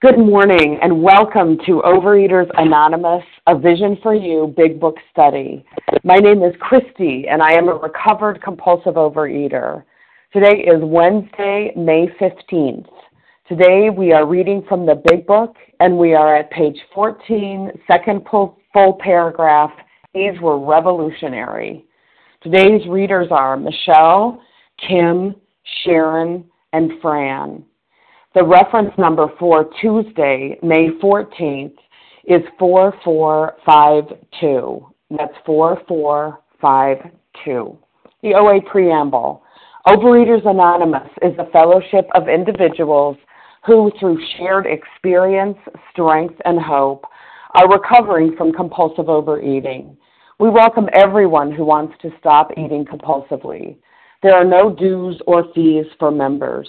Good morning and welcome to Overeaters Anonymous, a Vision for You Big Book Study. My name is Christy and I am a recovered compulsive overeater. Today is Wednesday, May 15th. Today we are reading from the Big Book and we are at page 14, second full paragraph. These were revolutionary. Today's readers are Michelle, Kim, Sharon, and Fran. The reference number for Tuesday, May 14th, is 4452. That's 4452. The OA Preamble. Overeaters Anonymous is a fellowship of individuals who, through shared experience, strength, and hope, are recovering from compulsive overeating. We welcome everyone who wants to stop eating compulsively. There are no dues or fees for members.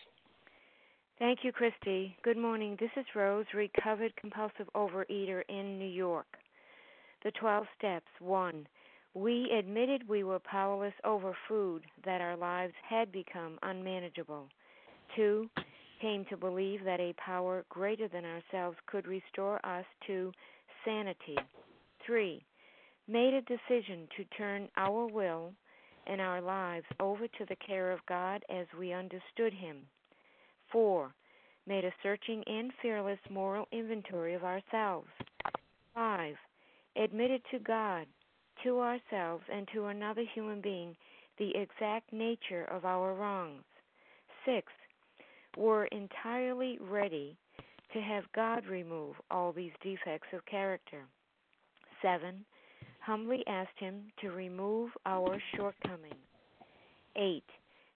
Thank you, Christy. Good morning. This is Rose, recovered compulsive overeater in New York. The 12 steps. 1. We admitted we were powerless over food, that our lives had become unmanageable. 2. Came to believe that a power greater than ourselves could restore us to sanity. 3. Made a decision to turn our will and our lives over to the care of God as we understood Him. 4. Made a searching and fearless moral inventory of ourselves. 5. Admitted to God, to ourselves, and to another human being the exact nature of our wrongs. 6. Were entirely ready to have God remove all these defects of character. 7. Humbly asked Him to remove our shortcomings. 8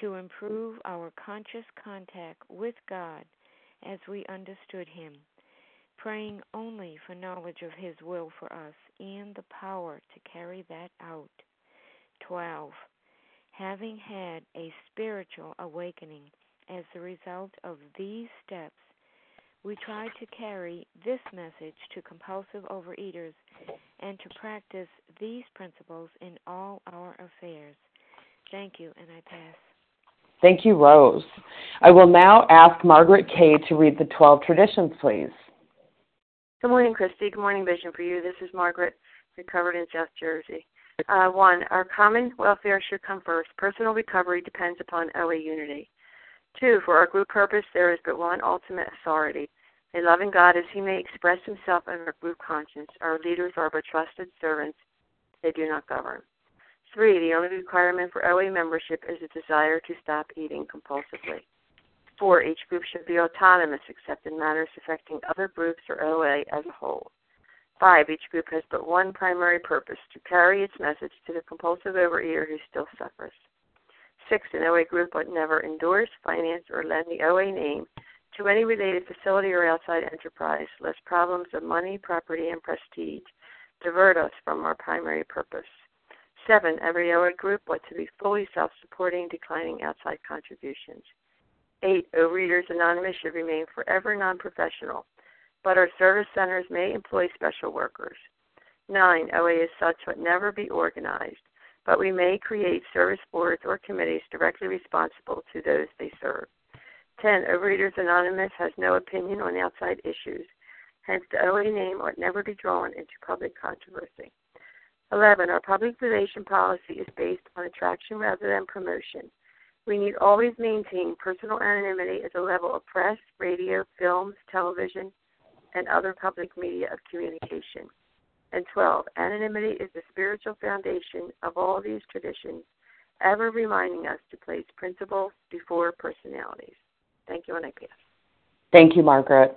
to improve our conscious contact with God as we understood Him, praying only for knowledge of His will for us and the power to carry that out. 12. Having had a spiritual awakening as the result of these steps, we try to carry this message to compulsive overeaters and to practice these principles in all our affairs. Thank you, and I pass. Thank you, Rose. I will now ask Margaret Kay to read the 12 traditions, please. Good morning, Christy. Good morning, Vision for You. This is Margaret, recovered in South Jersey. Uh, one, our common welfare should come first. Personal recovery depends upon OA unity. Two, for our group purpose, there is but one ultimate authority. A loving God, as He may express Himself in our group conscience. Our leaders are but trusted servants, they do not govern. Three, the only requirement for OA membership is a desire to stop eating compulsively. Four, each group should be autonomous except in matters affecting other groups or OA as a whole. Five, each group has but one primary purpose to carry its message to the compulsive overeater who still suffers. Six, an OA group would never endorse, finance, or lend the OA name to any related facility or outside enterprise, lest problems of money, property, and prestige divert us from our primary purpose. Seven, every OA group ought to be fully self supporting, declining outside contributions. Eight, Overeaters Anonymous should remain forever non professional. but our service centers may employ special workers. 9. OA is such would never be organized, but we may create service boards or committees directly responsible to those they serve. 10. Overeaters Anonymous has no opinion on outside issues. Hence, the OA name ought never be drawn into public controversy. 11. Our public relation policy is based on attraction rather than promotion. We need always maintain personal anonymity at the level of press, radio, films, television, and other public media of communication. And 12. Anonymity is the spiritual foundation of all these traditions, ever reminding us to place principles before personalities. Thank you, and I pass. Thank you, Margaret.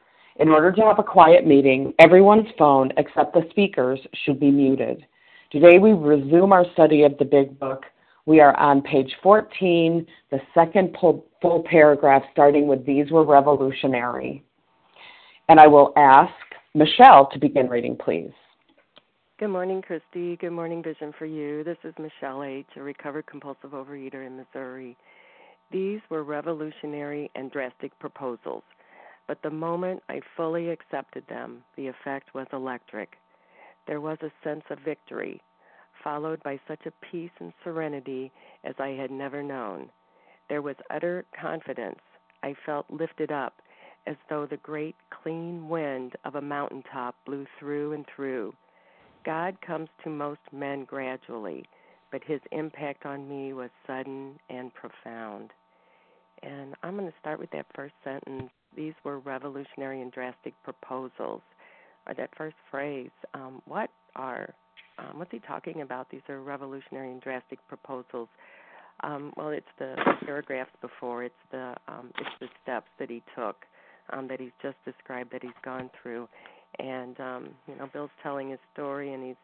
In order to have a quiet meeting, everyone's phone except the speaker's should be muted. Today we resume our study of the Big Book. We are on page 14, the second full paragraph, starting with These Were Revolutionary. And I will ask Michelle to begin reading, please. Good morning, Christy. Good morning, Vision for You. This is Michelle H., a recovered compulsive overeater in Missouri. These were revolutionary and drastic proposals but the moment I fully accepted them, the effect was electric. There was a sense of victory, followed by such a peace and serenity as I had never known. There was utter confidence. I felt lifted up as though the great clean wind of a mountain top blew through and through. God comes to most men gradually, but his impact on me was sudden and profound. And I'm going to start with that first sentence these were revolutionary and drastic proposals. Or that first phrase, um, what are um, what's he talking about? These are revolutionary and drastic proposals. Um, well, it's the paragraphs before. It's the um, it's the steps that he took um, that he's just described that he's gone through, and um, you know, Bill's telling his story, and he's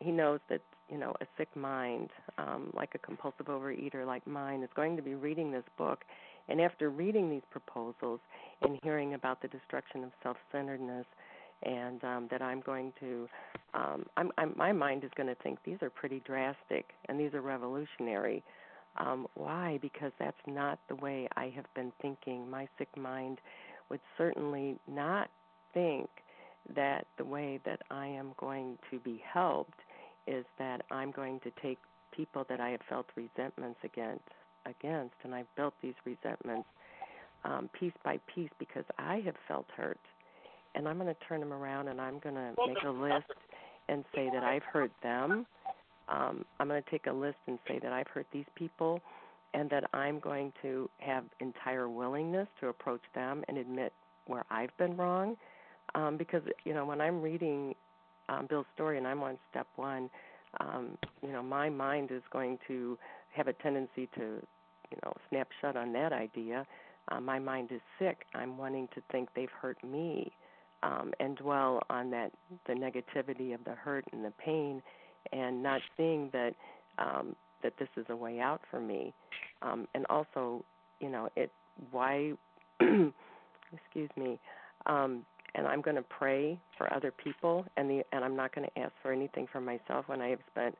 he knows that you know a sick mind, like a compulsive overeater like mine, is going to be reading this book, and after reading these proposals and hearing about the destruction of self centeredness, and um, that I'm going to, um, I'm, I'm, my mind is going to think these are pretty drastic and these are revolutionary. Um, why? Because that's not the way I have been thinking. My sick mind would certainly not think that the way that I am going to be helped is that I'm going to take people that I have felt resentments against against, and I've built these resentments um, piece by piece because I have felt hurt, and I'm going to turn them around and I'm going to make a list and say that I've hurt them. Um, I'm going to take a list and say that I've hurt these people, and that I'm going to have entire willingness to approach them and admit where I've been wrong. Um, because you know when I'm reading um, Bill's story and I'm on step one, um, you know my mind is going to have a tendency to you know snap shut on that idea. Uh, my mind is sick. I'm wanting to think they've hurt me, um, and dwell on that the negativity of the hurt and the pain, and not seeing that um, that this is a way out for me. Um, and also, you know, it why excuse me. Um, and I'm going to pray for other people, and the and I'm not going to ask for anything for myself when I have spent,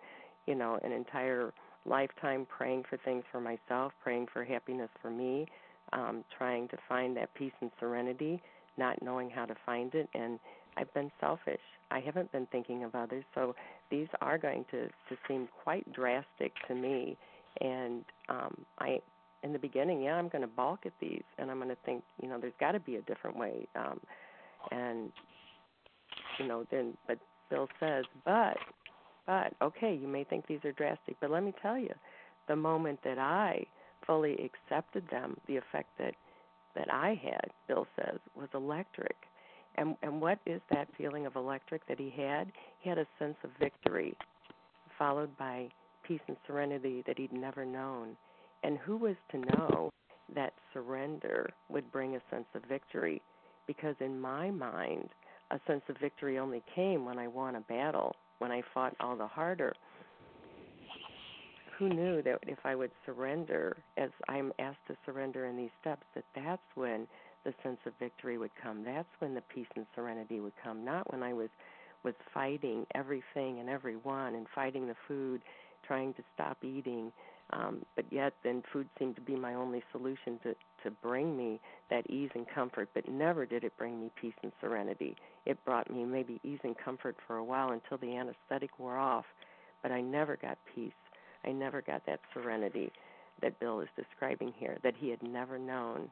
you know, an entire lifetime praying for things for myself, praying for happiness for me, um, trying to find that peace and serenity, not knowing how to find it, and I've been selfish. I haven't been thinking of others, so these are going to to seem quite drastic to me. And um, I, in the beginning, yeah, I'm going to balk at these, and I'm going to think, you know, there's got to be a different way. Um, and you know, then but Bill says, but but okay, you may think these are drastic, but let me tell you, the moment that I fully accepted them, the effect that that I had, Bill says, was electric. And and what is that feeling of electric that he had? He had a sense of victory, followed by peace and serenity that he'd never known. And who was to know that surrender would bring a sense of victory? Because in my mind, a sense of victory only came when I won a battle, when I fought all the harder. Who knew that if I would surrender, as I'm asked to surrender in these steps, that that's when the sense of victory would come. That's when the peace and serenity would come. Not when I was was fighting everything and everyone and fighting the food, trying to stop eating, um, but yet then food seemed to be my only solution to to bring me that ease and comfort. But never did it bring me peace and serenity. It brought me maybe ease and comfort for a while until the anesthetic wore off, but I never got peace. I never got that serenity that Bill is describing here that he had never known.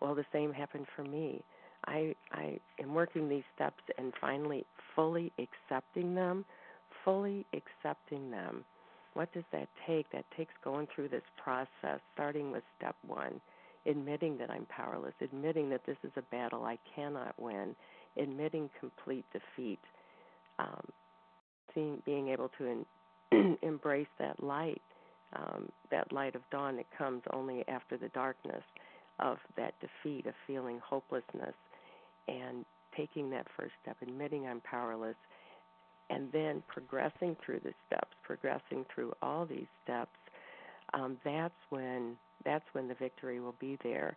Well, the same happened for me. I I am working these steps and finally fully accepting them, fully accepting them. What does that take? That takes going through this process, starting with step 1, admitting that I'm powerless, admitting that this is a battle I cannot win, admitting complete defeat, um, seeing, being able to in, embrace that light, um, that light of dawn that comes only after the darkness of that defeat, of feeling hopelessness, and taking that first step, admitting I'm powerless, and then progressing through the steps, progressing through all these steps. Um, that's when that's when the victory will be there.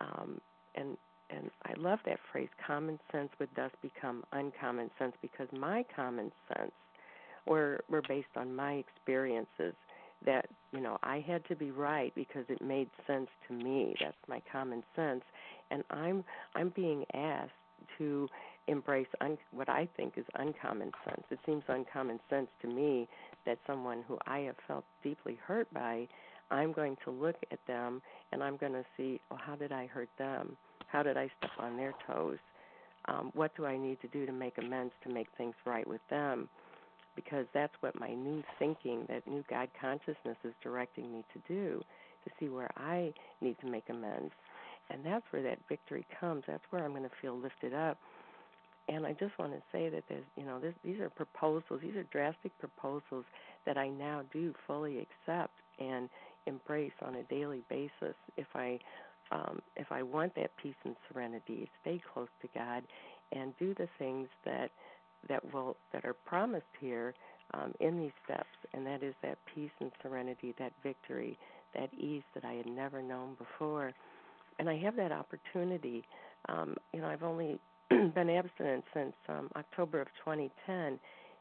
Um, and and I love that phrase. Common sense would thus become uncommon sense because my common sense were were based on my experiences that you know I had to be right because it made sense to me. That's my common sense, and I'm I'm being asked to embrace un- what I think is uncommon sense. It seems uncommon sense to me that someone who I have felt deeply hurt by, I'm going to look at them and I'm going to see, oh, how did I hurt them? How did I step on their toes? Um, what do I need to do to make amends to make things right with them? because that's what my new thinking, that new God consciousness is directing me to do, to see where I need to make amends. And that's where that victory comes. That's where I'm going to feel lifted up. And I just want to say that there's, you know, this, these are proposals. These are drastic proposals that I now do fully accept and embrace on a daily basis. If I, um, if I want that peace and serenity, stay close to God, and do the things that that will that are promised here um, in these steps, and that is that peace and serenity, that victory, that ease that I had never known before, and I have that opportunity. Um, you know, I've only been abstinent since um, October of 2010,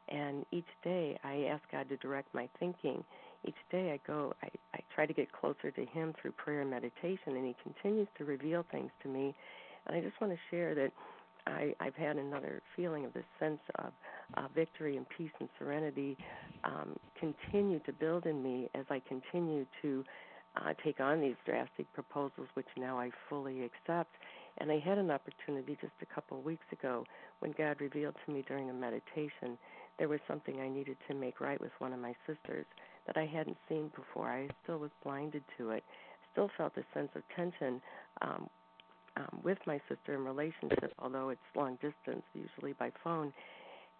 and each day I ask God to direct my thinking. Each day I go, I, I try to get closer to Him through prayer and meditation, and He continues to reveal things to me. And I just want to share that I, I've had another feeling of this sense of uh, victory and peace and serenity um, continue to build in me as I continue to uh, take on these drastic proposals, which now I fully accept. And I had an opportunity just a couple of weeks ago when God revealed to me during a meditation there was something I needed to make right with one of my sisters that I hadn't seen before. I still was blinded to it. Still felt a sense of tension um, um, with my sister in relationship, although it's long distance, usually by phone.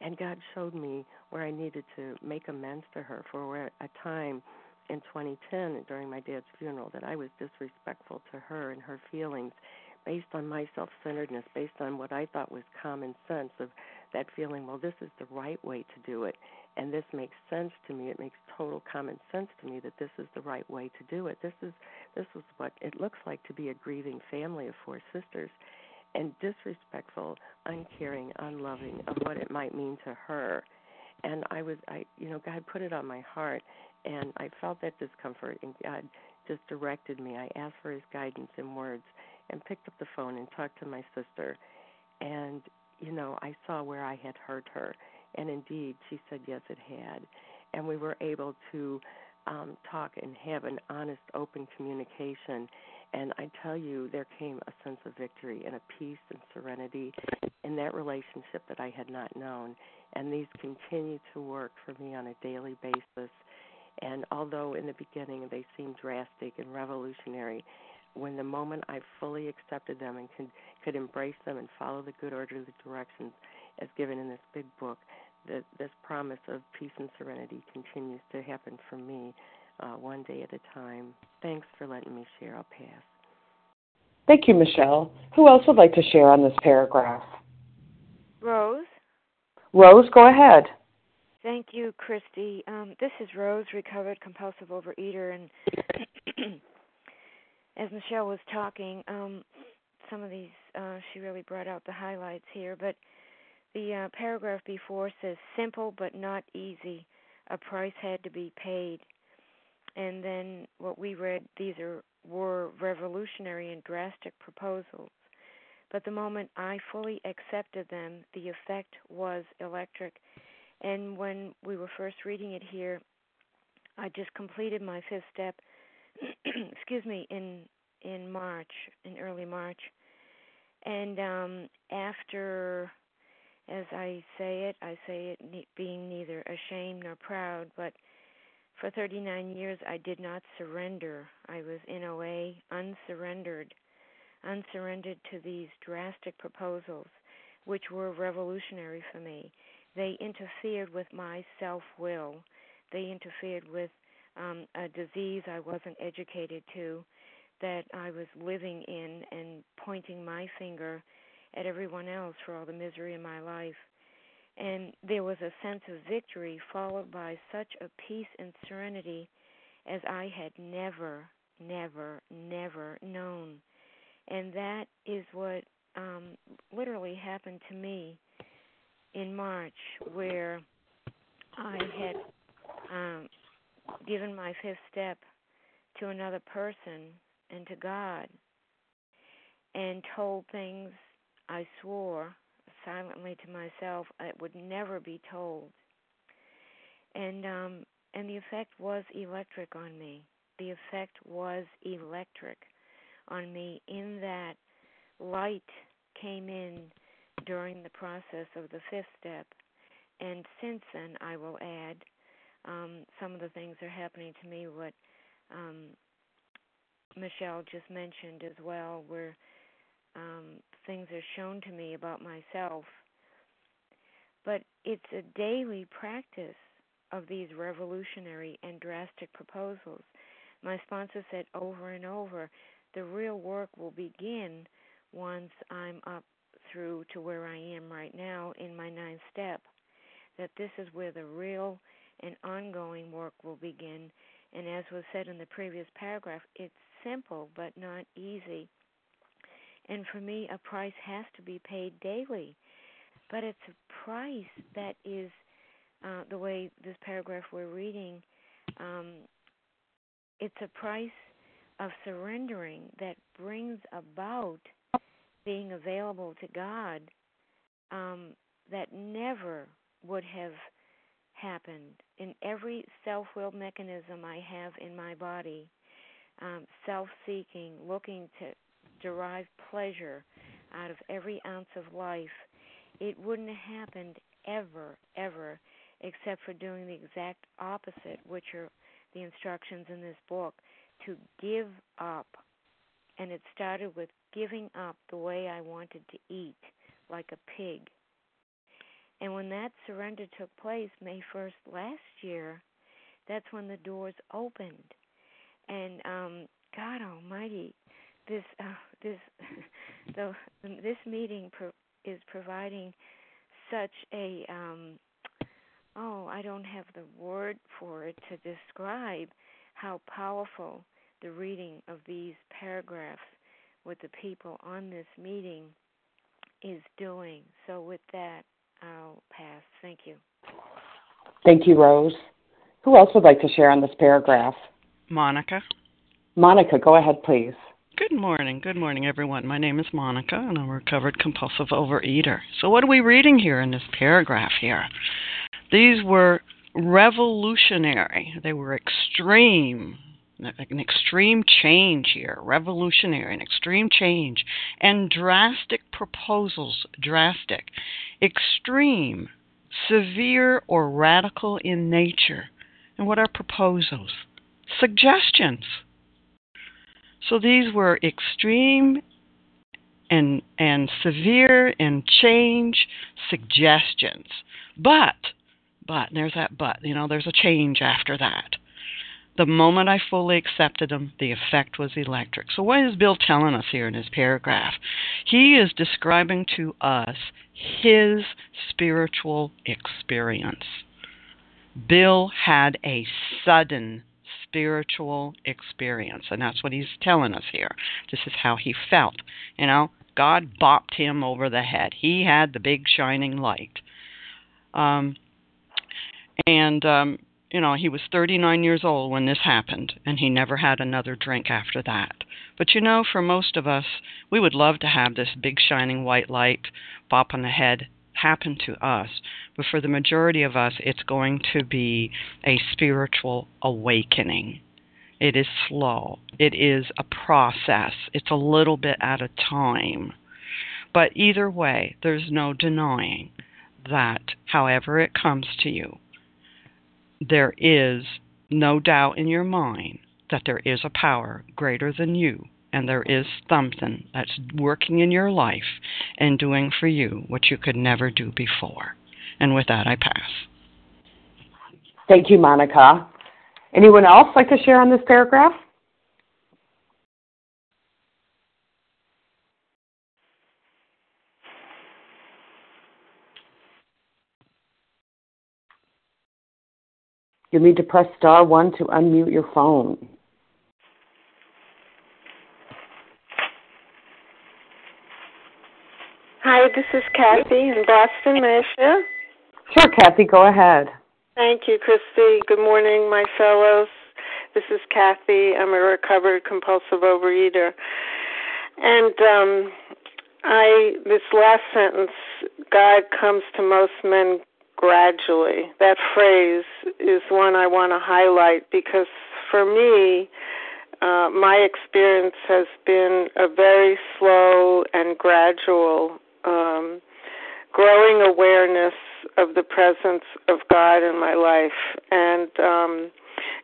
And God showed me where I needed to make amends to her for a time in 2010 during my dad's funeral that I was disrespectful to her and her feelings based on my self centeredness, based on what I thought was common sense of that feeling, well, this is the right way to do it. And this makes sense to me. It makes total common sense to me that this is the right way to do it. This is this is what it looks like to be a grieving family of four sisters and disrespectful, uncaring, unloving of what it might mean to her. And I was I you know, God put it on my heart and I felt that discomfort and God just directed me. I asked for his guidance in words and picked up the phone and talked to my sister and you know, I saw where I had hurt her and indeed she said yes it had. And we were able to um, talk and have an honest, open communication. and I tell you, there came a sense of victory and a peace and serenity in that relationship that I had not known. And these continue to work for me on a daily basis. And although in the beginning they seemed drastic and revolutionary, when the moment I fully accepted them and could, could embrace them and follow the good orderly directions as given in this big book, that this promise of peace and serenity continues to happen for me uh, one day at a time. Thanks for letting me share. I'll pass. Thank you, Michelle. Who else would like to share on this paragraph? Rose? Rose, go ahead. Thank you, Christy. Um, this is Rose, recovered compulsive overeater, and as Michelle was talking, um, some of these uh, she really brought out the highlights here. But the uh, paragraph before says simple but not easy. A price had to be paid. And then what we read, these are were revolutionary and drastic proposals. But the moment I fully accepted them, the effect was electric. And when we were first reading it here, I just completed my fifth step. excuse me, in in March, in early March, and um, after, as I say it, I say it being neither ashamed nor proud, but for 39 years, I did not surrender. I was in OA, unsurrendered, unsurrendered to these drastic proposals, which were revolutionary for me. They interfered with my self will. They interfered with um, a disease I wasn't educated to, that I was living in, and pointing my finger at everyone else for all the misery in my life and there was a sense of victory followed by such a peace and serenity as I had never, never, never known. And that is what um, literally happened to me in March, where I had um, given my fifth step to another person and to God and told things I swore silently to myself it would never be told. And um and the effect was electric on me. The effect was electric on me in that light came in during the process of the fifth step and since then i will add um some of the things are happening to me what um michelle just mentioned as well where um, things are shown to me about myself. But it's a daily practice of these revolutionary and drastic proposals. My sponsor said over and over the real work will begin once I'm up through to where I am right now in my ninth step. That this is where the real and ongoing work will begin. And as was said in the previous paragraph, it's simple but not easy. And for me, a price has to be paid daily. But it's a price that is uh, the way this paragraph we're reading. Um, it's a price of surrendering that brings about being available to God um, that never would have happened in every self will mechanism I have in my body, um, self seeking, looking to derive pleasure out of every ounce of life, it wouldn't have happened ever, ever, except for doing the exact opposite, which are the instructions in this book to give up. And it started with giving up the way I wanted to eat, like a pig. And when that surrender took place, May 1st last year, that's when the doors opened. And um, God Almighty, this uh, this the this meeting pro- is providing such a um oh I don't have the word for it to describe how powerful the reading of these paragraphs with the people on this meeting is doing. So with that, I'll pass. Thank you. Thank you, Rose. Who else would like to share on this paragraph? Monica. Monica, go ahead, please. Good morning. Good morning, everyone. My name is Monica, and I'm a recovered compulsive overeater. So, what are we reading here in this paragraph here? These were revolutionary, they were extreme, an extreme change here, revolutionary, an extreme change, and drastic proposals, drastic, extreme, severe, or radical in nature. And what are proposals? Suggestions. So these were extreme and and severe and change suggestions. But but there's that but, you know, there's a change after that. The moment I fully accepted him, the effect was electric. So, what is Bill telling us here in his paragraph? He is describing to us his spiritual experience. Bill had a sudden spiritual experience, and that's what he's telling us here. This is how he felt. You know, God bopped him over the head. He had the big shining light. Um, and um, you know, he was 39 years old when this happened, and he never had another drink after that. But you know, for most of us, we would love to have this big shining white light bop on the head happen to us. But for the majority of us, it's going to be a spiritual awakening. It is slow, it is a process, it's a little bit at a time. But either way, there's no denying that, however it comes to you, there is no doubt in your mind that there is a power greater than you and there is something that's working in your life and doing for you what you could never do before. And with that, I pass. Thank you, Monica. Anyone else like to share on this paragraph? You'll need to press star one to unmute your phone. Hi, this is Kathy in Boston. May Sure, Kathy, go ahead. Thank you, Christy. Good morning, my fellows. This is Kathy. I'm a recovered compulsive overeater. And um, I this last sentence, God comes to most men gradually. That phrase is one I want to highlight because for me, uh, my experience has been a very slow and gradual um, growing awareness of the presence of God in my life. And um,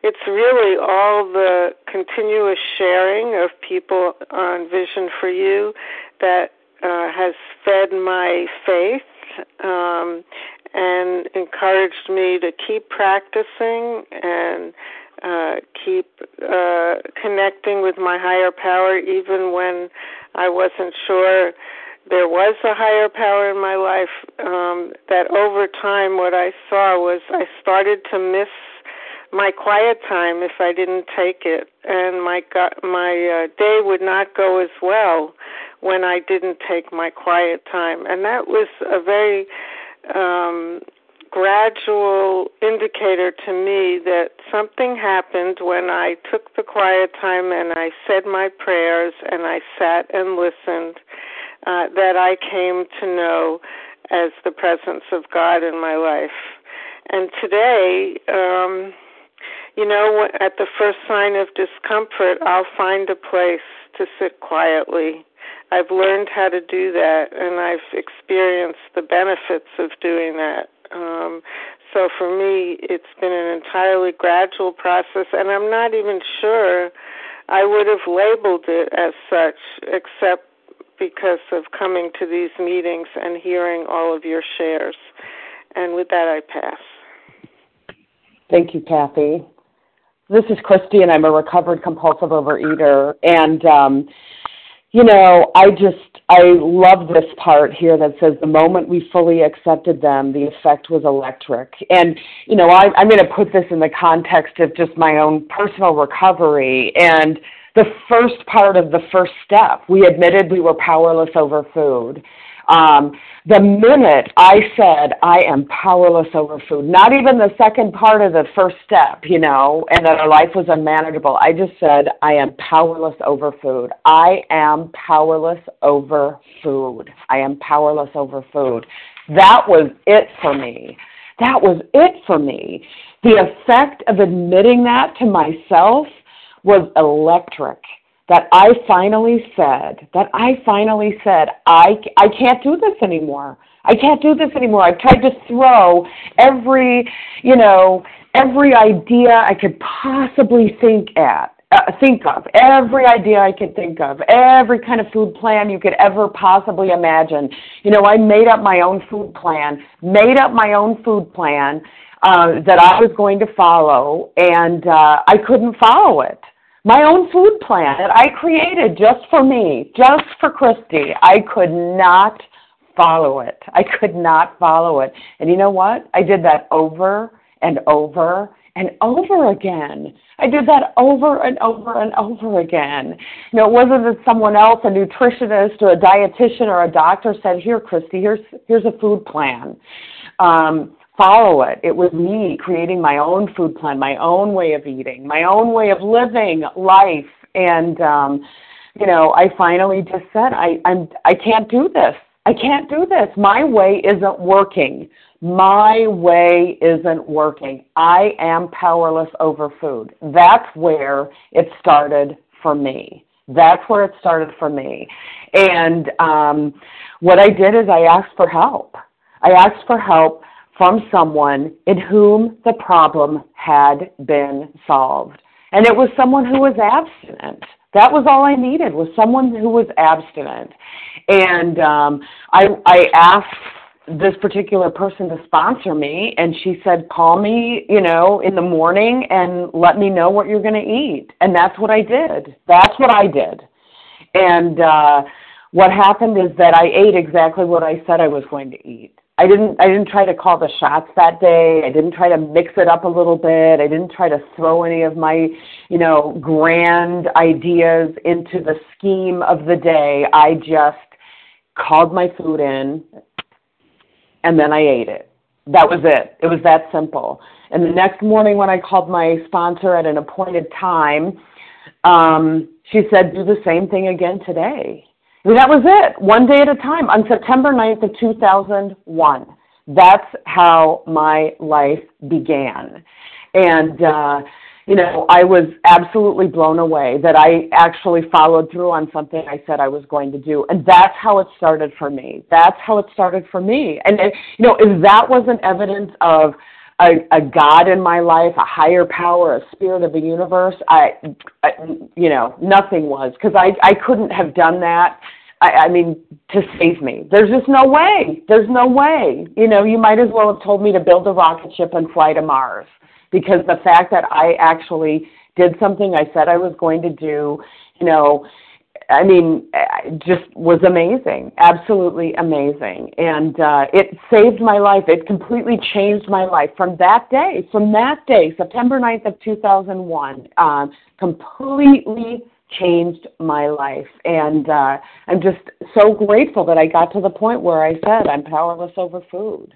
it's really all the continuous sharing of people on Vision for You that uh, has fed my faith um, and encouraged me to keep practicing and uh, keep uh, connecting with my higher power, even when I wasn't sure there was a higher power in my life. Um, that over time, what I saw was I started to miss my quiet time if I didn't take it, and my my uh, day would not go as well when I didn't take my quiet time, and that was a very um, gradual indicator to me that something happened when I took the quiet time and I said my prayers and I sat and listened uh, that I came to know as the presence of God in my life. And today, um, you know, at the first sign of discomfort, I'll find a place to sit quietly I've learned how to do that, and I've experienced the benefits of doing that. Um, so for me, it's been an entirely gradual process, and I'm not even sure I would have labeled it as such, except because of coming to these meetings and hearing all of your shares. And with that, I pass. Thank you, Kathy. This is Christy, and I'm a recovered compulsive overeater. And um, you know, I just, I love this part here that says the moment we fully accepted them, the effect was electric. And, you know, I, I'm going to put this in the context of just my own personal recovery. And the first part of the first step, we admitted we were powerless over food. Um, the minute I said I am powerless over food, not even the second part of the first step, you know, and that our life was unmanageable, I just said I am powerless over food. I am powerless over food. I am powerless over food. That was it for me. That was it for me. The effect of admitting that to myself was electric. That I finally said, that I finally said, I, I can't do this anymore. I can't do this anymore. I've tried to throw every, you know, every idea I could possibly think at. Uh, think of every idea I could think of, every kind of food plan you could ever possibly imagine. You know, I made up my own food plan, made up my own food plan uh, that I was going to follow, and uh, I couldn't follow it. My own food plan that I created just for me, just for Christy, I could not follow it. I could not follow it. And you know what? I did that over and over and over again. I did that over and over and over again. You know, it wasn't that someone else, a nutritionist or a dietitian or a doctor said, "Here, Christy, here's here's a food plan." Um, follow it. It was me creating my own food plan, my own way of eating, my own way of living life, and um, you know, I finally just said, "I I'm I can't do this. I can't do this. My way isn't working." My way isn't working. I am powerless over food. That's where it started for me. That's where it started for me. And um, what I did is I asked for help. I asked for help from someone in whom the problem had been solved. And it was someone who was abstinent. That was all I needed was someone who was abstinent. And um, I, I asked this particular person to sponsor me and she said call me you know in the morning and let me know what you're going to eat and that's what i did that's what i did and uh what happened is that i ate exactly what i said i was going to eat i didn't i didn't try to call the shots that day i didn't try to mix it up a little bit i didn't try to throw any of my you know grand ideas into the scheme of the day i just called my food in and then I ate it. That was it. It was that simple. And the next morning, when I called my sponsor at an appointed time, um, she said, do the same thing again today. That was it, one day at a time, on September 9th of 2001. That's how my life began. And, uh, you know, I was absolutely blown away that I actually followed through on something I said I was going to do. And that's how it started for me. That's how it started for me. And, you know, if that wasn't evidence of a, a God in my life, a higher power, a spirit of the universe, I, I you know, nothing was because I, I couldn't have done that. I, I mean, to save me. There's just no way. There's no way. You know, you might as well have told me to build a rocket ship and fly to Mars because the fact that I actually did something I said I was going to do, you know, I mean, it just was amazing, absolutely amazing, and uh, it saved my life. It completely changed my life from that day. From that day, September 9th of 2001, um, completely changed my life, and uh, I'm just so grateful that I got to the point where I said I'm powerless over food.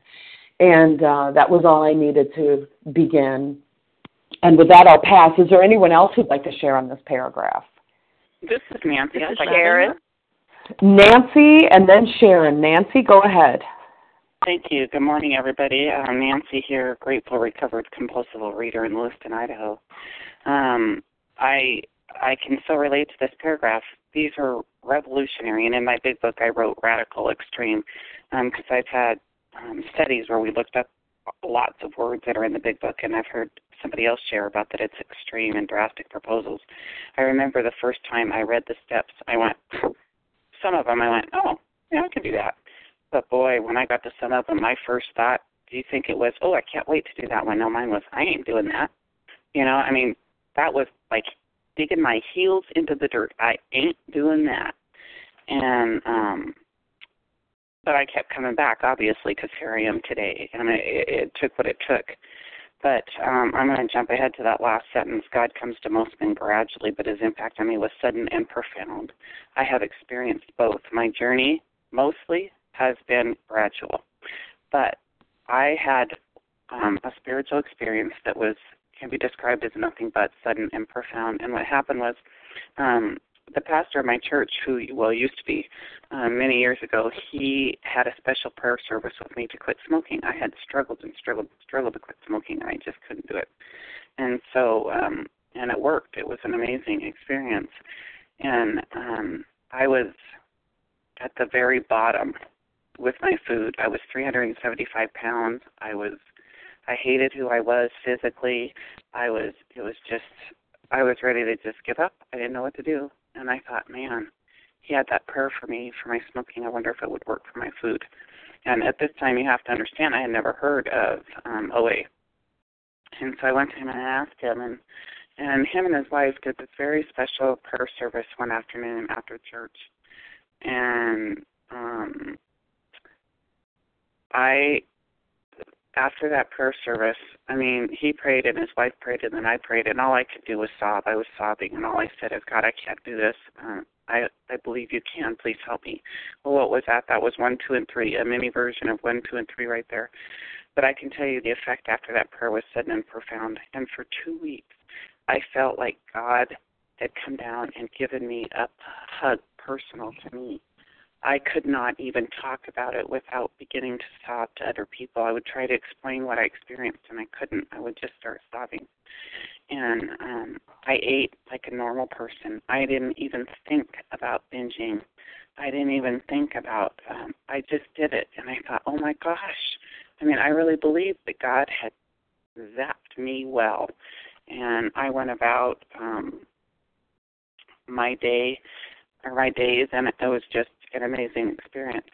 And uh, that was all I needed to begin. And with that, I'll pass. Is there anyone else who'd like to share on this paragraph? This is Nancy. This is Sharon. Nancy and then Sharon. Nancy, go ahead. Thank you. Good morning, everybody. I'm Nancy here, grateful recovered compulsive reader in Lewiston, Idaho. Um, I I can so relate to this paragraph. These are revolutionary, and in my big book, I wrote radical extreme because um, I've had um, studies where we looked up lots of words that are in the big book, and I've heard somebody else share about that it's extreme and drastic proposals. I remember the first time I read the steps, I went, some of them I went, oh, yeah, I can do that. But boy, when I got to some of them, my first thought, do you think it was, oh, I can't wait to do that one? No, mine was, I ain't doing that. You know, I mean, that was like digging my heels into the dirt. I ain't doing that. And um but I kept coming back, obviously, because here I am today, and it, it took what it took. But um, I'm going to jump ahead to that last sentence. God comes to most men gradually, but his impact on me was sudden and profound. I have experienced both. My journey mostly has been gradual, but I had um, a spiritual experience that was can be described as nothing but sudden and profound. And what happened was um, the pastor of my church, who well used to be uh, many years ago, he had a special prayer service with me to quit smoking. I had struggled and struggled and struggled to quit smoking, and I just couldn't do it. And so um, and it worked. It was an amazing experience, and um, I was at the very bottom with my food. I was 375 pounds. I was I hated who I was physically. I was it was just I was ready to just give up. I didn't know what to do. And I thought, man, he had that prayer for me for my smoking. I wonder if it would work for my food. And at this time you have to understand I had never heard of um OA. And so I went to him and I asked him and and him and his wife did this very special prayer service one afternoon after church. And um I after that prayer service, I mean, he prayed and his wife prayed and then I prayed and all I could do was sob. I was sobbing and all I said is, God, I can't do this. Uh, I I believe you can. Please help me. Well, what was that? That was one, two, and three, a mini version of one, two, and three right there. But I can tell you the effect after that prayer was sudden and profound. And for two weeks, I felt like God had come down and given me a hug personal to me I could not even talk about it without beginning to sob to other people. I would try to explain what I experienced and I couldn't. I would just start sobbing. And um I ate like a normal person. I didn't even think about binging. I didn't even think about um I just did it and I thought, "Oh my gosh." I mean, I really believed that God had zapped me well. And I went about um my day or my days and it was just an amazing experience.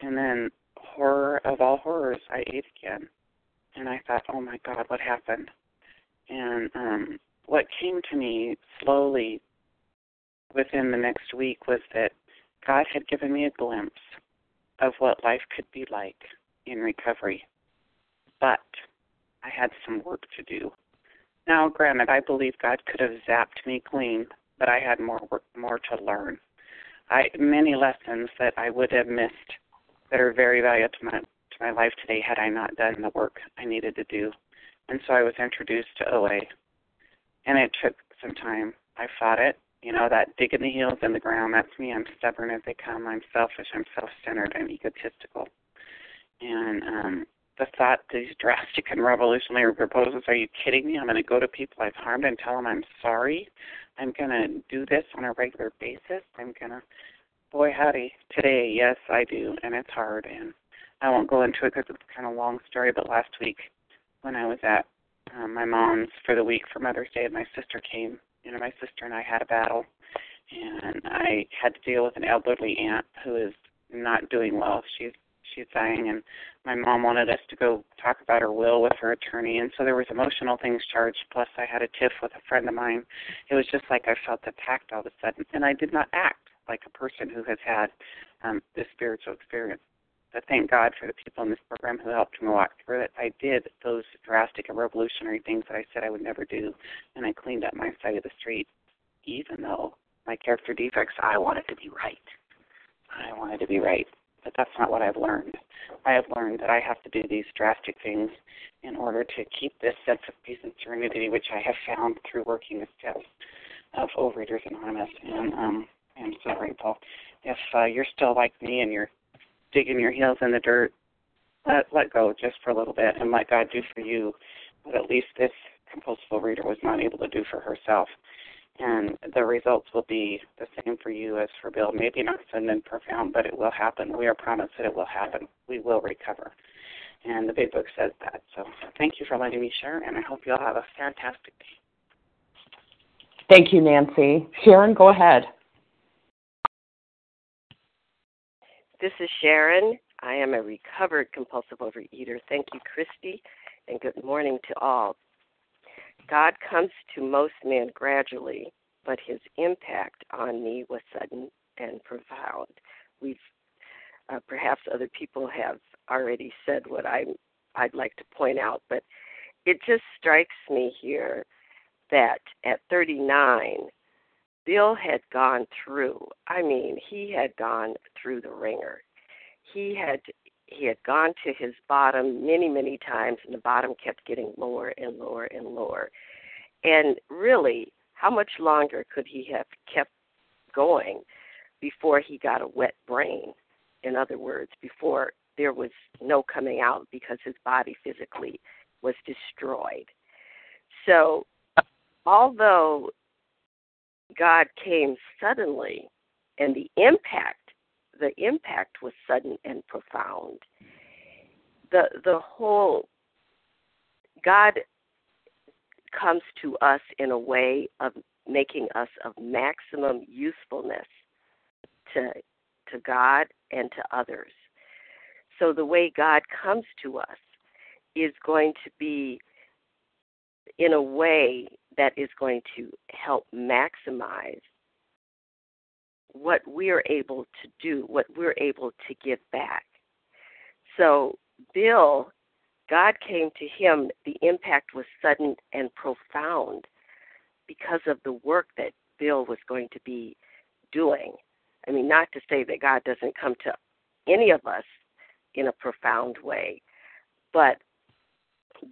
And then, horror of all horrors, I ate again. And I thought, oh my God, what happened? And um, what came to me slowly within the next week was that God had given me a glimpse of what life could be like in recovery. But I had some work to do. Now, granted, I believe God could have zapped me clean, but I had more work, more to learn. I many lessons that I would have missed that are very valuable to my to my life today had I not done the work I needed to do. And so I was introduced to OA, and it took some time. I fought it. You know that digging the heels in the ground. That's me. I'm stubborn as they come. I'm selfish. I'm self-centered. I'm egotistical. And um, the thought these drastic and revolutionary proposals. Are you kidding me? I'm going to go to people I've harmed and tell them I'm sorry. I'm going to do this on a regular basis. I'm going to, boy, howdy, today, yes, I do, and it's hard. And I won't go into it because it's kind of a long story, but last week when I was at um, my mom's for the week for Mother's Day, my sister came. You know, my sister and I had a battle, and I had to deal with an elderly aunt who is not doing well. She's she's dying and my mom wanted us to go talk about her will with her attorney and so there was emotional things charged plus i had a tiff with a friend of mine. It was just like i felt attacked all of a sudden and i did not act like a person who has had um this spiritual experience. But thank god for the people in this program who helped me walk through it. I did those drastic and revolutionary things that i said i would never do and i cleaned up my side of the street even though my character defects i wanted to be right. I wanted to be right but that's not what I've learned. I have learned that I have to do these drastic things in order to keep this sense of peace and serenity, which I have found through working the steps of Overeaters Anonymous. And um, I'm so grateful. If uh, you're still like me and you're digging your heels in the dirt, let let go just for a little bit and let God do for you what at least this compulsive reader was not able to do for herself and the results will be the same for you as for Bill. Maybe not sudden and profound, but it will happen. We are promised that it will happen. We will recover. And the big book says that. So thank you for letting me share, and I hope you all have a fantastic day. Thank you, Nancy. Sharon, go ahead. This is Sharon. I am a recovered compulsive overeater. Thank you, Christy, and good morning to all. God comes to most men gradually, but his impact on me was sudden and profound. We've uh, perhaps other people have already said what I I'd like to point out, but it just strikes me here that at 39, Bill had gone through. I mean, he had gone through the ringer. He had he had gone to his bottom many, many times, and the bottom kept getting lower and lower and lower. And really, how much longer could he have kept going before he got a wet brain? In other words, before there was no coming out because his body physically was destroyed. So although God came suddenly and the impact the impact was sudden and profound the the whole God comes to us in a way of making us of maximum usefulness to to God and to others. So the way God comes to us is going to be in a way that is going to help maximize what we're able to do, what we're able to give back. So Bill God came to him, the impact was sudden and profound because of the work that Bill was going to be doing. I mean, not to say that God doesn't come to any of us in a profound way, but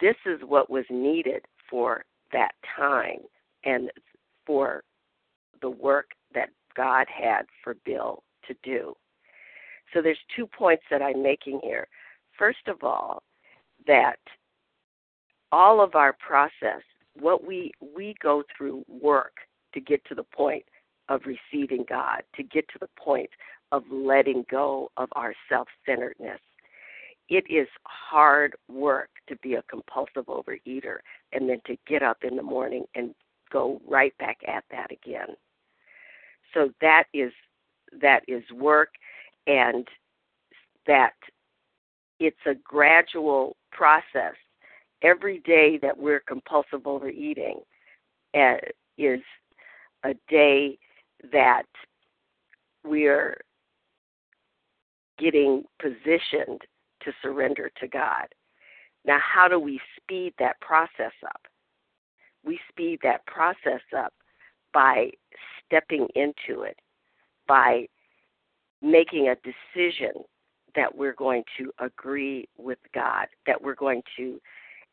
this is what was needed for that time and for the work that God had for Bill to do. So there's two points that I'm making here. First of all, that all of our process, what we we go through work to get to the point of receiving God, to get to the point of letting go of our self-centeredness. It is hard work to be a compulsive overeater and then to get up in the morning and go right back at that again. So that is that is work and that it's a gradual process. Every day that we're compulsive overeating uh, is a day that we're getting positioned to surrender to God. Now, how do we speed that process up? We speed that process up by stepping into it, by making a decision that we're going to agree with God, that we're going to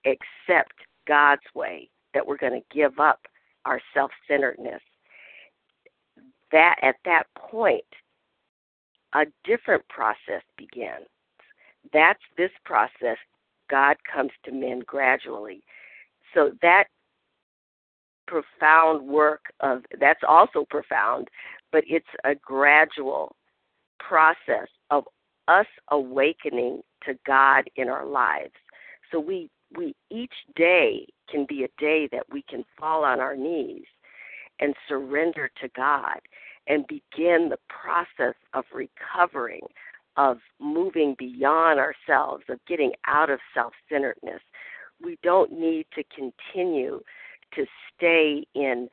accept God's way, that we're going to give up our self centeredness. That at that point, a different process begins. That's this process. God comes to men gradually. So that profound work of that's also profound, but it's a gradual process of us awakening to God in our lives. So we we each day can be a day that we can fall on our knees and surrender to God and begin the process of recovering, of moving beyond ourselves, of getting out of self centeredness. We don't need to continue to stay in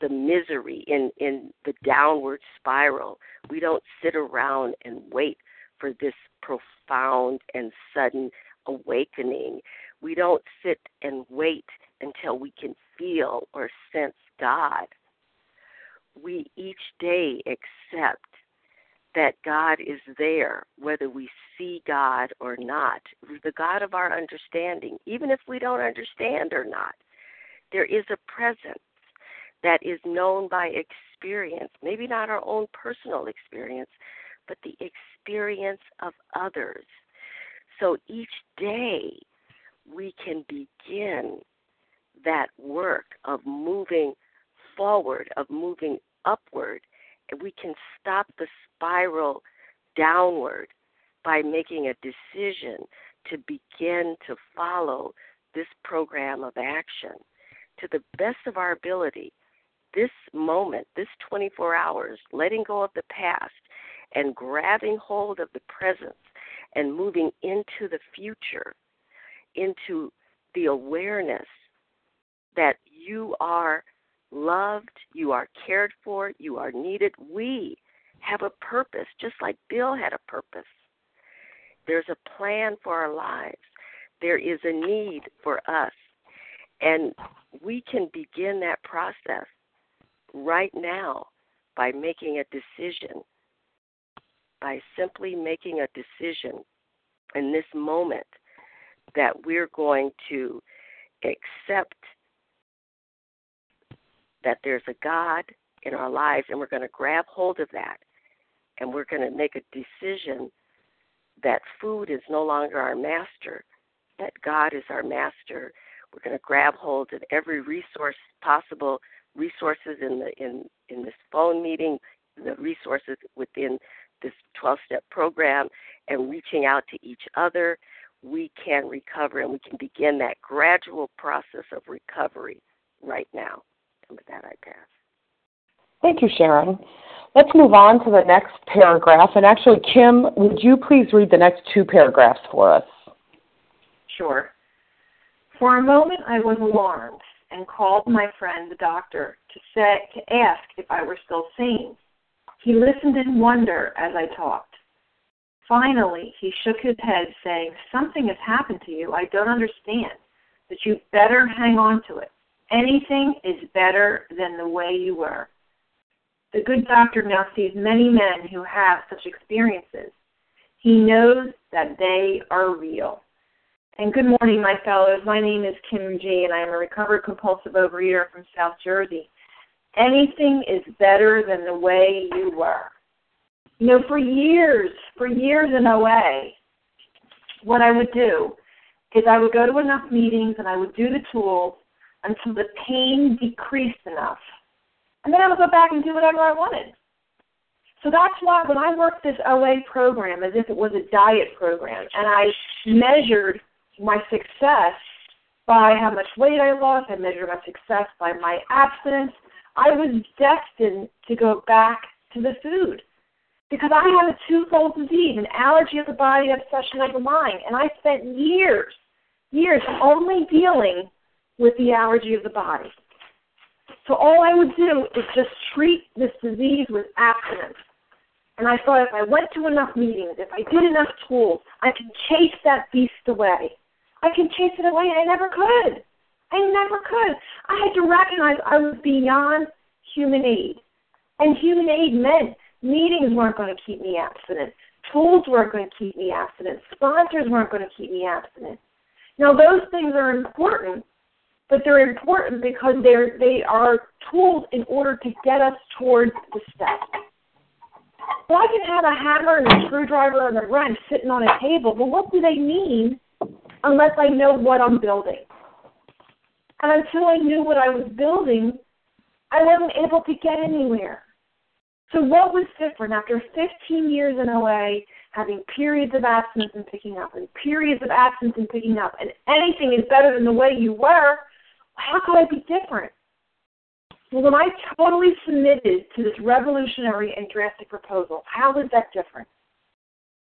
the misery, in, in the downward spiral. We don't sit around and wait for this profound and sudden awakening. We don't sit and wait until we can feel or sense God. We each day accept that God is there, whether we see God or not, the God of our understanding, even if we don't understand or not. There is a presence that is known by experience, maybe not our own personal experience, but the experience of others. So each day we can begin that work of moving forward, of moving upward, and we can stop the spiral downward by making a decision to begin to follow this program of action to the best of our ability. This moment, this 24 hours, letting go of the past and grabbing hold of the presence and moving into the future, into the awareness that you are loved, you are cared for, you are needed. We have a purpose, just like Bill had a purpose. There's a plan for our lives, there is a need for us. And we can begin that process right now by making a decision by simply making a decision in this moment that we're going to accept that there's a God in our lives and we're going to grab hold of that and we're going to make a decision that food is no longer our master, that God is our master. We're going to grab hold of every resource possible, resources in the in in this phone meeting, the resources within this 12-step program, and reaching out to each other. We can recover, and we can begin that gradual process of recovery right now. And with that, I pass. Thank you, Sharon. Let's move on to the next paragraph. And actually, Kim, would you please read the next two paragraphs for us? Sure. For a moment, I was alarmed and called my friend, the doctor, to say to ask if I were still sane. He listened in wonder as I talked. Finally, he shook his head, saying, Something has happened to you I don't understand, but you better hang on to it. Anything is better than the way you were. The good doctor now sees many men who have such experiences. He knows that they are real. And good morning, my fellows. My name is Kim G, and I am a recovered compulsive overeater from South Jersey. Anything is better than the way you were. You know, for years, for years in OA, what I would do is I would go to enough meetings and I would do the tools until the pain decreased enough and then I would go back and do whatever I wanted. So that's why when I worked this OA program as if it was a diet program, and I measured my success by how much weight I lost, I measured my success by my abstinence, I was destined to go back to the food. Because I have a twofold disease, an allergy of the body, obsession of the mind. And I spent years, years only dealing with the allergy of the body. So all I would do is just treat this disease with abstinence. And I thought if I went to enough meetings, if I did enough tools, I could chase that beast away. I can chase it away, and I never could. I never could. I had to recognize I was beyond human aid. And human aid meant meetings weren't going to keep me abstinent. Tools weren't going to keep me abstinent. Sponsors weren't going to keep me abstinent. Now, those things are important, but they're important because they're they are tools in order to get us towards the steps. Well, I can have a hammer and a screwdriver and a wrench sitting on a table, but what do they mean unless I know what I'm building? And until I knew what I was building, I wasn't able to get anywhere. So what was different after 15 years in OA, having periods of absence and picking up, and periods of absence and picking up, and anything is better than the way you were, how could I be different? Well, when I totally submitted to this revolutionary and drastic proposal, how was that different?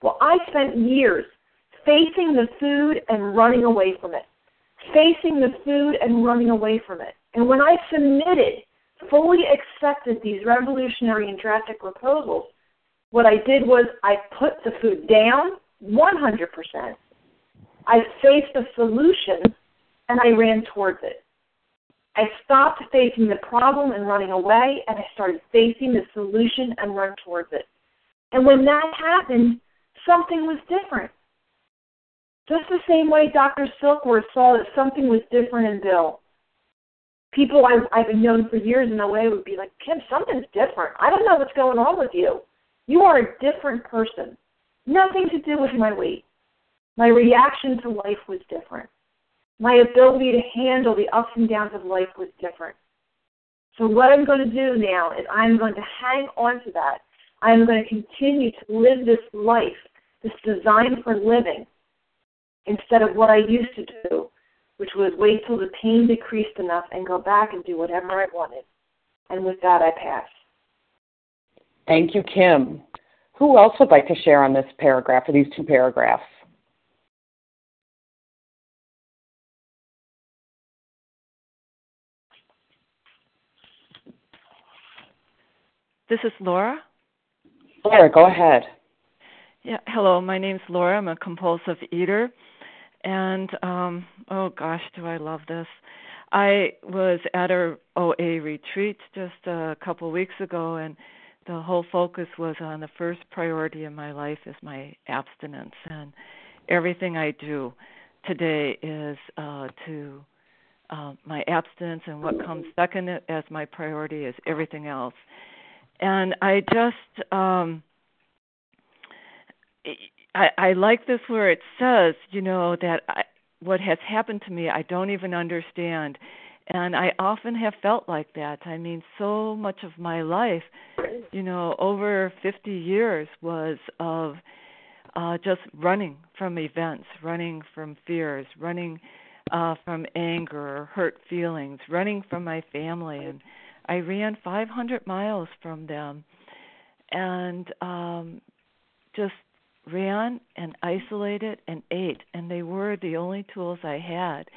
Well, I spent years facing the food and running away from it, facing the food and running away from it. And when I submitted, fully accepted these revolutionary and drastic proposals, what I did was I put the food down 100%. I faced the solution and I ran towards it. I stopped facing the problem and running away, and I started facing the solution and run towards it. And when that happened, something was different. Just the same way Dr. Silkworth saw that something was different in Bill. People I've, I've known for years in OA would be like, Kim, something's different. I don't know what's going on with you. You are a different person. Nothing to do with my weight. My reaction to life was different my ability to handle the ups and downs of life was different. So what I'm going to do now is I'm going to hang on to that. I'm going to continue to live this life, this design for living, instead of what I used to do, which was wait till the pain decreased enough and go back and do whatever I wanted. And with that, I pass. Thank you, Kim. Who else would like to share on this paragraph or these two paragraphs? This is Laura. Laura, go ahead. Yeah, hello. My name's Laura. I'm a compulsive eater, and um, oh gosh, do I love this! I was at a OA retreat just a couple weeks ago, and the whole focus was on the first priority in my life is my abstinence, and everything I do today is uh, to uh, my abstinence, and what comes second as my priority is everything else and I just um I I like this where it says, you know, that I what has happened to me I don't even understand. And I often have felt like that. I mean, so much of my life, you know, over 50 years was of uh just running from events, running from fears, running uh from anger or hurt feelings, running from my family and I ran 500 miles from them and um just ran and isolated and ate and they were the only tools I had.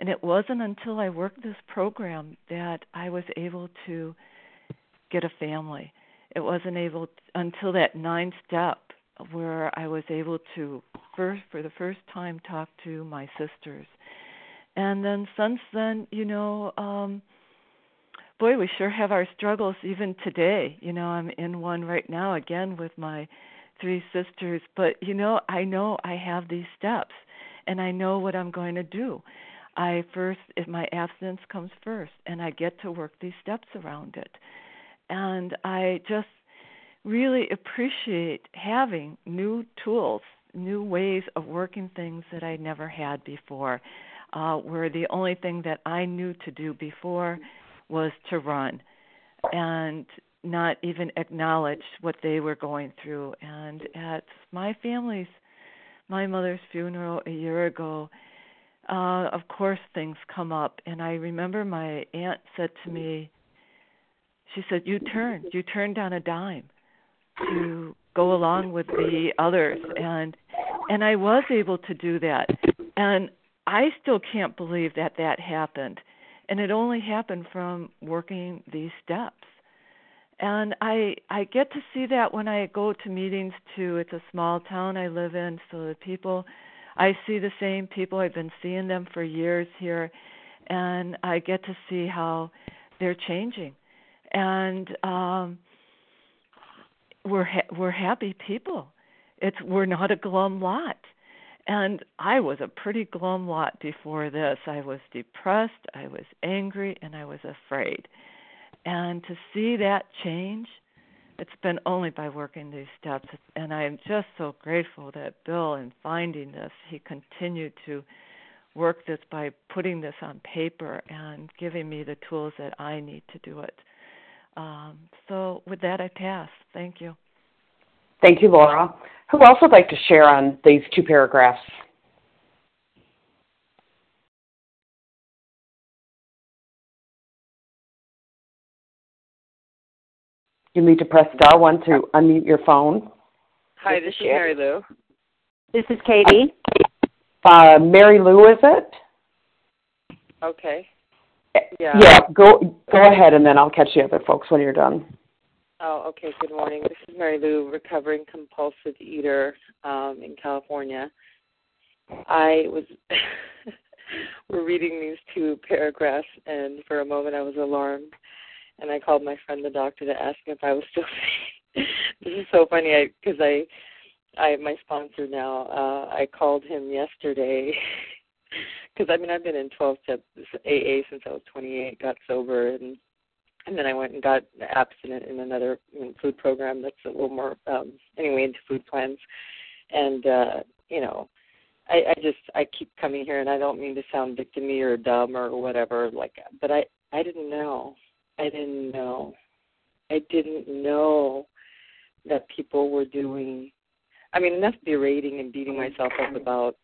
And it wasn't until I worked this program that I was able to get a family. It wasn't able until that nine step where I was able to first for the first time talk to my sisters. And then since then, you know, um boy, we sure have our struggles even today. You know, I'm in one right now again with my three sisters, but you know, I know I have these steps and I know what I'm going to do. I first if my abstinence comes first and I get to work these steps around it. And I just really appreciate having new tools, new ways of working things that I never had before. Uh where the only thing that I knew to do before was to run and not even acknowledge what they were going through. And at my family's, my mother's funeral a year ago, uh, of course things come up. And I remember my aunt said to me, she said, "You turned, you turned on a dime to go along with the others." And and I was able to do that. And I still can't believe that that happened. And it only happened from working these steps and i i get to see that when i go to meetings too. It's a small town i live in so the people i see the same people. I've been seeing them for years here and i get to see how they're changing. And um we're ha- we're happy people. It's we're not a glum lot. And i was a pretty glum lot before this. I was depressed i was angry and i was afraid and to see that change, it's been only by working these steps. And I'm just so grateful that Bill, in finding this, he continued to work this by putting this on paper and giving me the tools that I need to do it. Um, so, with that, I pass. Thank you. Thank you, Laura. Who else would like to share on these two paragraphs? You need to press star one to unmute your phone. Hi, this, is Mary Lou. This is Katie. Uh, Mary Lou, is it? Okay. Yeah. Yeah. Go go ahead, and then I'll catch the other folks when you're done. Oh, okay. Good morning. This is Mary Lou, recovering compulsive eater um, in California. I was we're reading these two paragraphs, and for a moment I was alarmed and I called my friend the doctor to ask if I was still this is so funny I because I I my sponsor now uh I called him yesterday because I mean I've been in 12 step AA since I was 28 got sober and and then I went and got abstinent in another food program that's a little more um anyway into food plans. And uh you know I, I just I keep coming here and I don't mean to sound victimy or dumb or whatever like but I I didn't know I didn't know. I didn't know that people were doing. I mean, enough berating and beating myself up about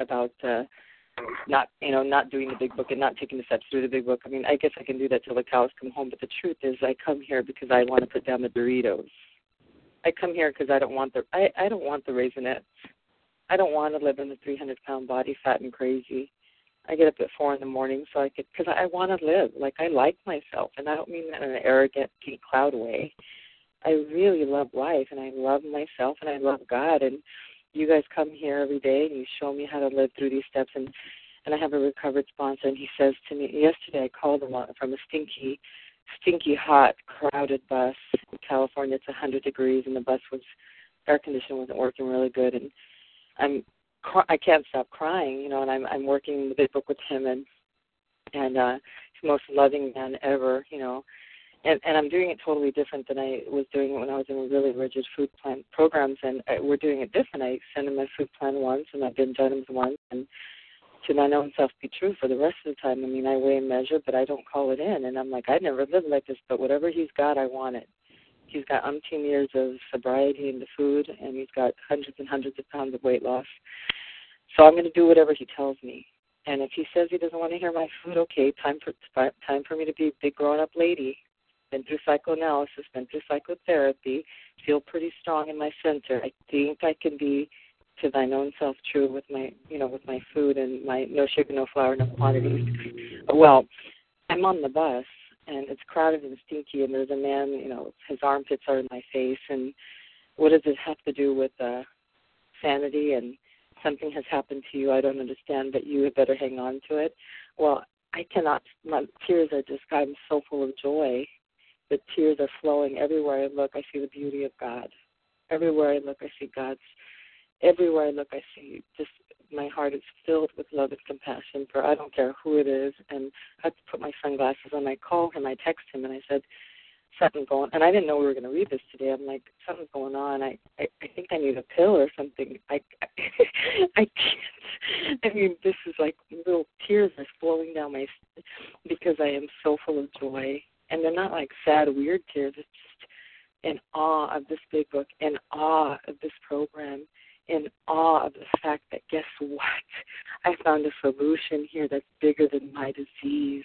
about uh, not you know not doing the big book and not taking the steps through the big book. I mean, I guess I can do that till the cows come home. But the truth is, I come here because I want to put down the Doritos. I come here because I don't want the I I don't want the Raisinets. I don't want to live in the 300 pound body fat and crazy. I get up at four in the morning so I could because I want to live. Like I like myself, and I don't mean that in an arrogant pink cloud way. I really love life, and I love myself, and I love God. And you guys come here every day, and you show me how to live through these steps. And and I have a recovered sponsor, and he says to me yesterday. I called him from a stinky, stinky hot, crowded bus in California. It's a hundred degrees, and the bus was air conditioning wasn't working really good, and I'm I can't stop crying, you know, and I'm I'm working the big book with him and and uh he's the most loving man ever, you know. And and I'm doing it totally different than I was doing it when I was in really rigid food plan programs and I, we're doing it different. I send him my food plan once and I've been done once and to my own self be true for the rest of the time. I mean, I weigh and measure, but I don't call it in. And I'm like, I never lived like this, but whatever he's got, I want it. He's got umpteen years of sobriety in the food, and he's got hundreds and hundreds of pounds of weight loss. So I'm going to do whatever he tells me. And if he says he doesn't want to hear my food, okay, time for time for me to be a big grown up lady. Been through psychoanalysis, been through psychotherapy, feel pretty strong in my center. I think I can be to thine own self true with my you know with my food and my no sugar no flour no quantities well i'm on the bus and it's crowded and stinky and there's a man you know his armpits are in my face and what does it have to do with uh sanity? And something has happened to you i don't understand but you had better hang on to it. Well i cannot my tears are just i'm so full of joy. The tears are flowing everywhere i look i see the beauty of god. Everywhere i look i see god's everywhere I look, I see just my heart is filled with love and compassion for I don't care who it is. And I had to put my sunglasses on. I call him, I text him, and I said, something going and I didn't know we were going to read this today. I'm like, something's going on. I, I I think I need a pill or something. I I, I can't. I mean, this is like little tears are flowing down my because I am so full of joy, and they're not like sad, weird tears. It's just in awe of this big book, in awe of this program, in awe of the fact that guess what? I found a solution here that's bigger than my disease.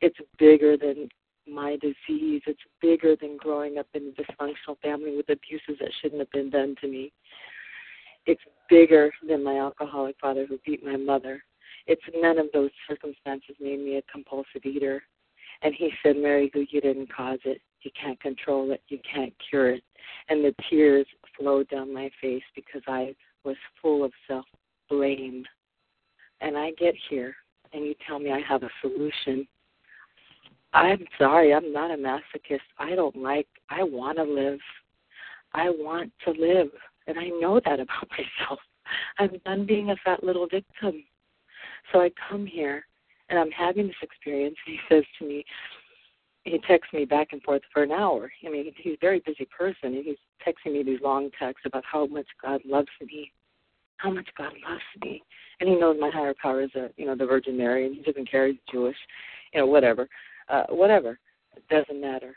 It's bigger than my disease. It's bigger than growing up in a dysfunctional family with abuses that shouldn't have been done to me. It's bigger than my alcoholic father who beat my mother. It's none of those circumstances made me a compulsive eater. And he said, Mary Lou, you didn't cause it. You can't control it. You can't cure it. And the tears flowed down my face because I was full of self blame. And I get here and you tell me I have a solution. I'm sorry, I'm not a masochist. I don't like, I want to live. I want to live. And I know that about myself. I'm done being a fat little victim. So I come here and I'm having this experience. And he says to me, he texts me back and forth for an hour. I mean, he's a very busy person, and he's texting me these long texts about how much God loves me, how much God loves me, and he knows my higher power is a, you know, the Virgin Mary, and he doesn't care he's Jewish, you know, whatever, uh, whatever, it doesn't matter.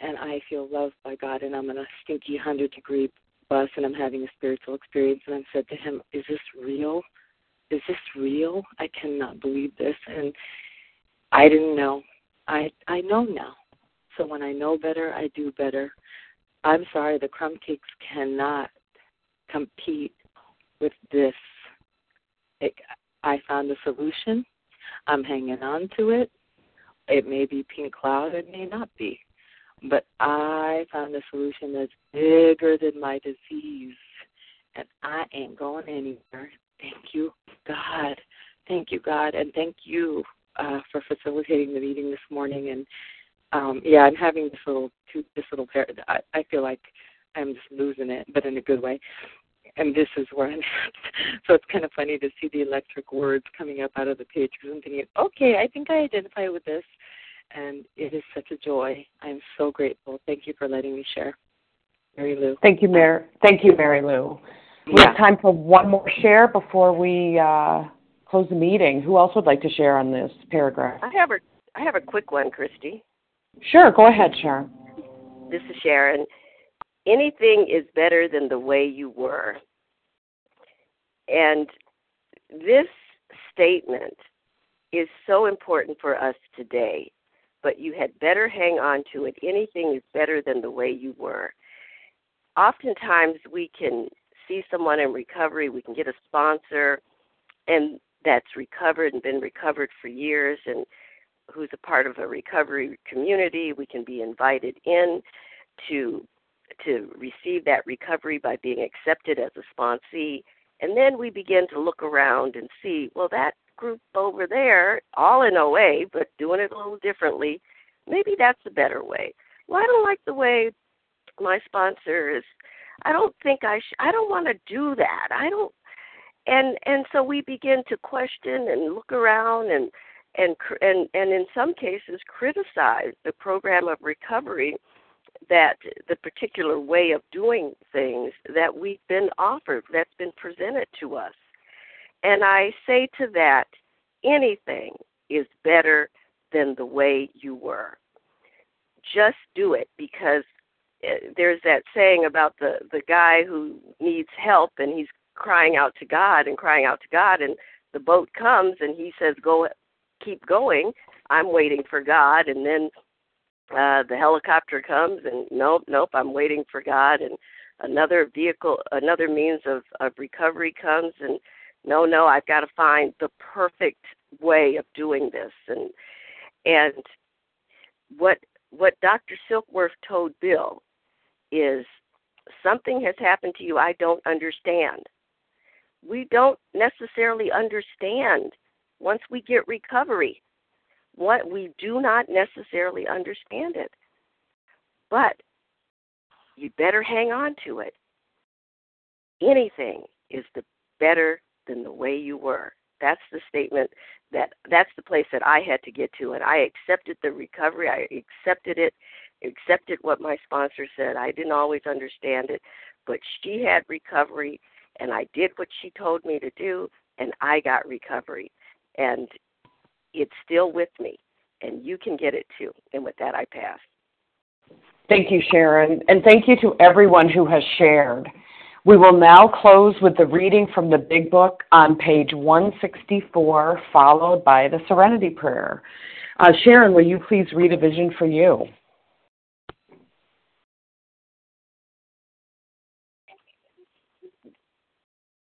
And I feel loved by God, and I'm in a stinky hundred degree bus, and I'm having a spiritual experience, and I said to him, "Is this real? Is this real? I cannot believe this." And I didn't know I I know now. So when I know better, I do better. I'm sorry, the crumb cakes cannot compete with this. It, I found a solution. I'm hanging on to it. It may be pink cloud, it may not be. But I found a solution that's bigger than my disease. And I ain't going anywhere. Thank you, God. Thank you, God. And thank you uh, for facilitating the meeting this morning. And um, yeah, I'm having this little this little pair. I, I feel like I'm just losing it, but in a good way. And this is where I'm at. So it's kind of funny to see the electric words coming up out of the page because I'm thinking, okay, I think I identify with this. And it is such a joy. I'm so grateful. Thank you for letting me share. Mary Lou. Thank you, Mary. Thank you, Mary Lou. We yeah. have time for one more share before we uh, close the meeting. Who else would like to share on this paragraph? I have a I have a quick one, Christy. Sure, go ahead, Sharon. This is Sharon. Anything is better than the way you were. And this statement is so important for us today, but you had better hang on to it. Anything is better than the way you were. Oftentimes, we can see someone in recovery, we can get a sponsor, and that's recovered and been recovered for years and who's a part of a recovery community. We can be invited in to to receive that recovery by being accepted as a sponsee. And then we begin to look around and see, well, that group over there, all in OA, but doing it a little differently, maybe that's a better way. Well, I don't like the way my sponsor is. I don't think I sh- I don't want to do that. I don't and and so we begin to question and look around and and and and in some cases criticize the program of recovery that the particular way of doing things that we've been offered that's been presented to us And I say to that, anything is better than the way you were. Just do it because eh, there's that saying about the the guy who needs help and he's crying out to God and crying out to God and the boat comes and he says go keep going. I'm waiting for god. And then uh the helicopter comes and nope nope i'm waiting for god. And another vehicle another means of of recovery comes and no no i've got to find the perfect way of doing this. And and what what dr silkworth told bill is something has happened to you i don't understand we don't necessarily understand once we get recovery. What we do not necessarily understand it. But you better hang on to it. Anything is the better than the way you were. That's the statement that that's the place that I had to get to and I accepted the recovery. I accepted it, accepted what my sponsor said. I didn't always understand it, but she had recovery and I did what she told me to do, and I got recovery. And it's still with me, and you can get it too. And with that, I pass. Thank you, Sharon, and thank you to everyone who has shared. We will now close with the reading from the Big Book on page 164, followed by the Serenity Prayer. Uh, Sharon, will you please read a vision for you?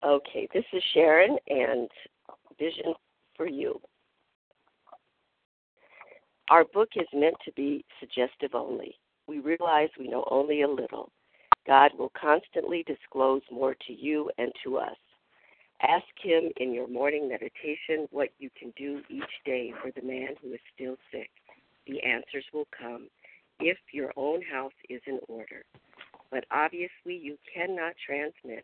Okay, this is Sharon and Vision for You. Our book is meant to be suggestive only. We realize we know only a little. God will constantly disclose more to you and to us. Ask Him in your morning meditation what you can do each day for the man who is still sick. The answers will come if your own house is in order. But obviously, you cannot transmit